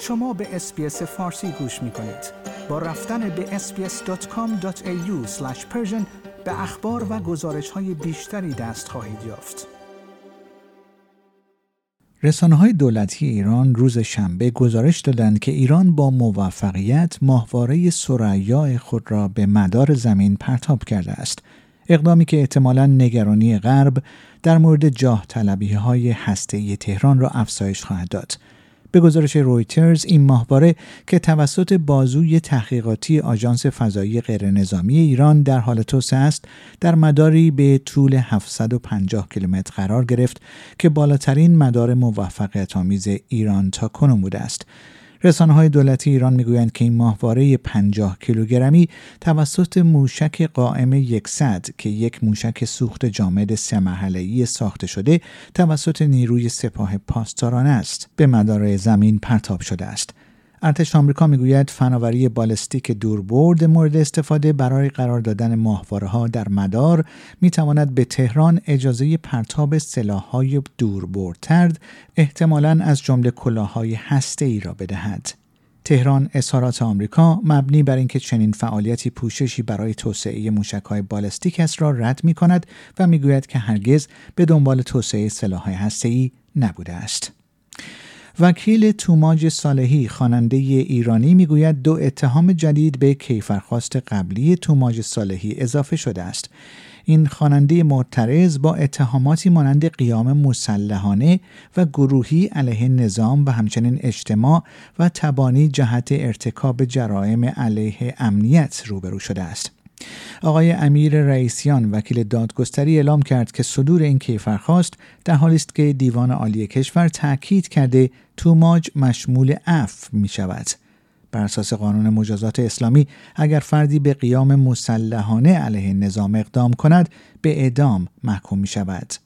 شما به اسپیس فارسی گوش می کنید. با رفتن به sbs.com.au به اخبار و گزارش های بیشتری دست خواهید یافت. رسانه های دولتی ایران روز شنبه گزارش دادند که ایران با موفقیت ماهواره سریا خود را به مدار زمین پرتاب کرده است. اقدامی که احتمالا نگرانی غرب در مورد جاه طلبی های هسته تهران را افزایش خواهد داد. به گزارش رویترز این ماهواره که توسط بازوی تحقیقاتی آژانس فضایی غیرنظامی ایران در حال توسعه است در مداری به طول 750 کیلومتر قرار گرفت که بالاترین مدار موفقیت آمیز ایران تا کنون بوده است. رسانه های دولتی ایران می‌گویند که این ماهواره 50 کیلوگرمی توسط موشک قائم 100 که یک موشک سوخت جامد سه ساخته شده توسط نیروی سپاه پاسداران است به مدار زمین پرتاب شده است. ارتش آمریکا می‌گوید فناوری بالستیک دوربرد مورد استفاده برای قرار دادن ماهواره ها در مدار می تواند به تهران اجازه پرتاب های دوربردتر احتمالا از جمله کلاههای هسته ای را بدهد. تهران اظهارات آمریکا مبنی بر اینکه چنین فعالیتی پوششی برای توسعه های بالستیک است را رد می کند و می‌گوید که هرگز به دنبال توسعه سلاح‌های ای نبوده است. وکیل توماج صالحی خواننده ایرانی می‌گوید دو اتهام جدید به کیفرخواست قبلی توماج صالحی اضافه شده است. این خواننده معترض با اتهاماتی مانند قیام مسلحانه و گروهی علیه نظام و همچنین اجتماع و تبانی جهت ارتکاب جرائم علیه امنیت روبرو شده است. آقای امیر رئیسیان وکیل دادگستری اعلام کرد که صدور این کیفرخواست در حالی است که دیوان عالی کشور تاکید کرده توماج مشمول اف می شود. بر اساس قانون مجازات اسلامی اگر فردی به قیام مسلحانه علیه نظام اقدام کند به اعدام محکوم می شود.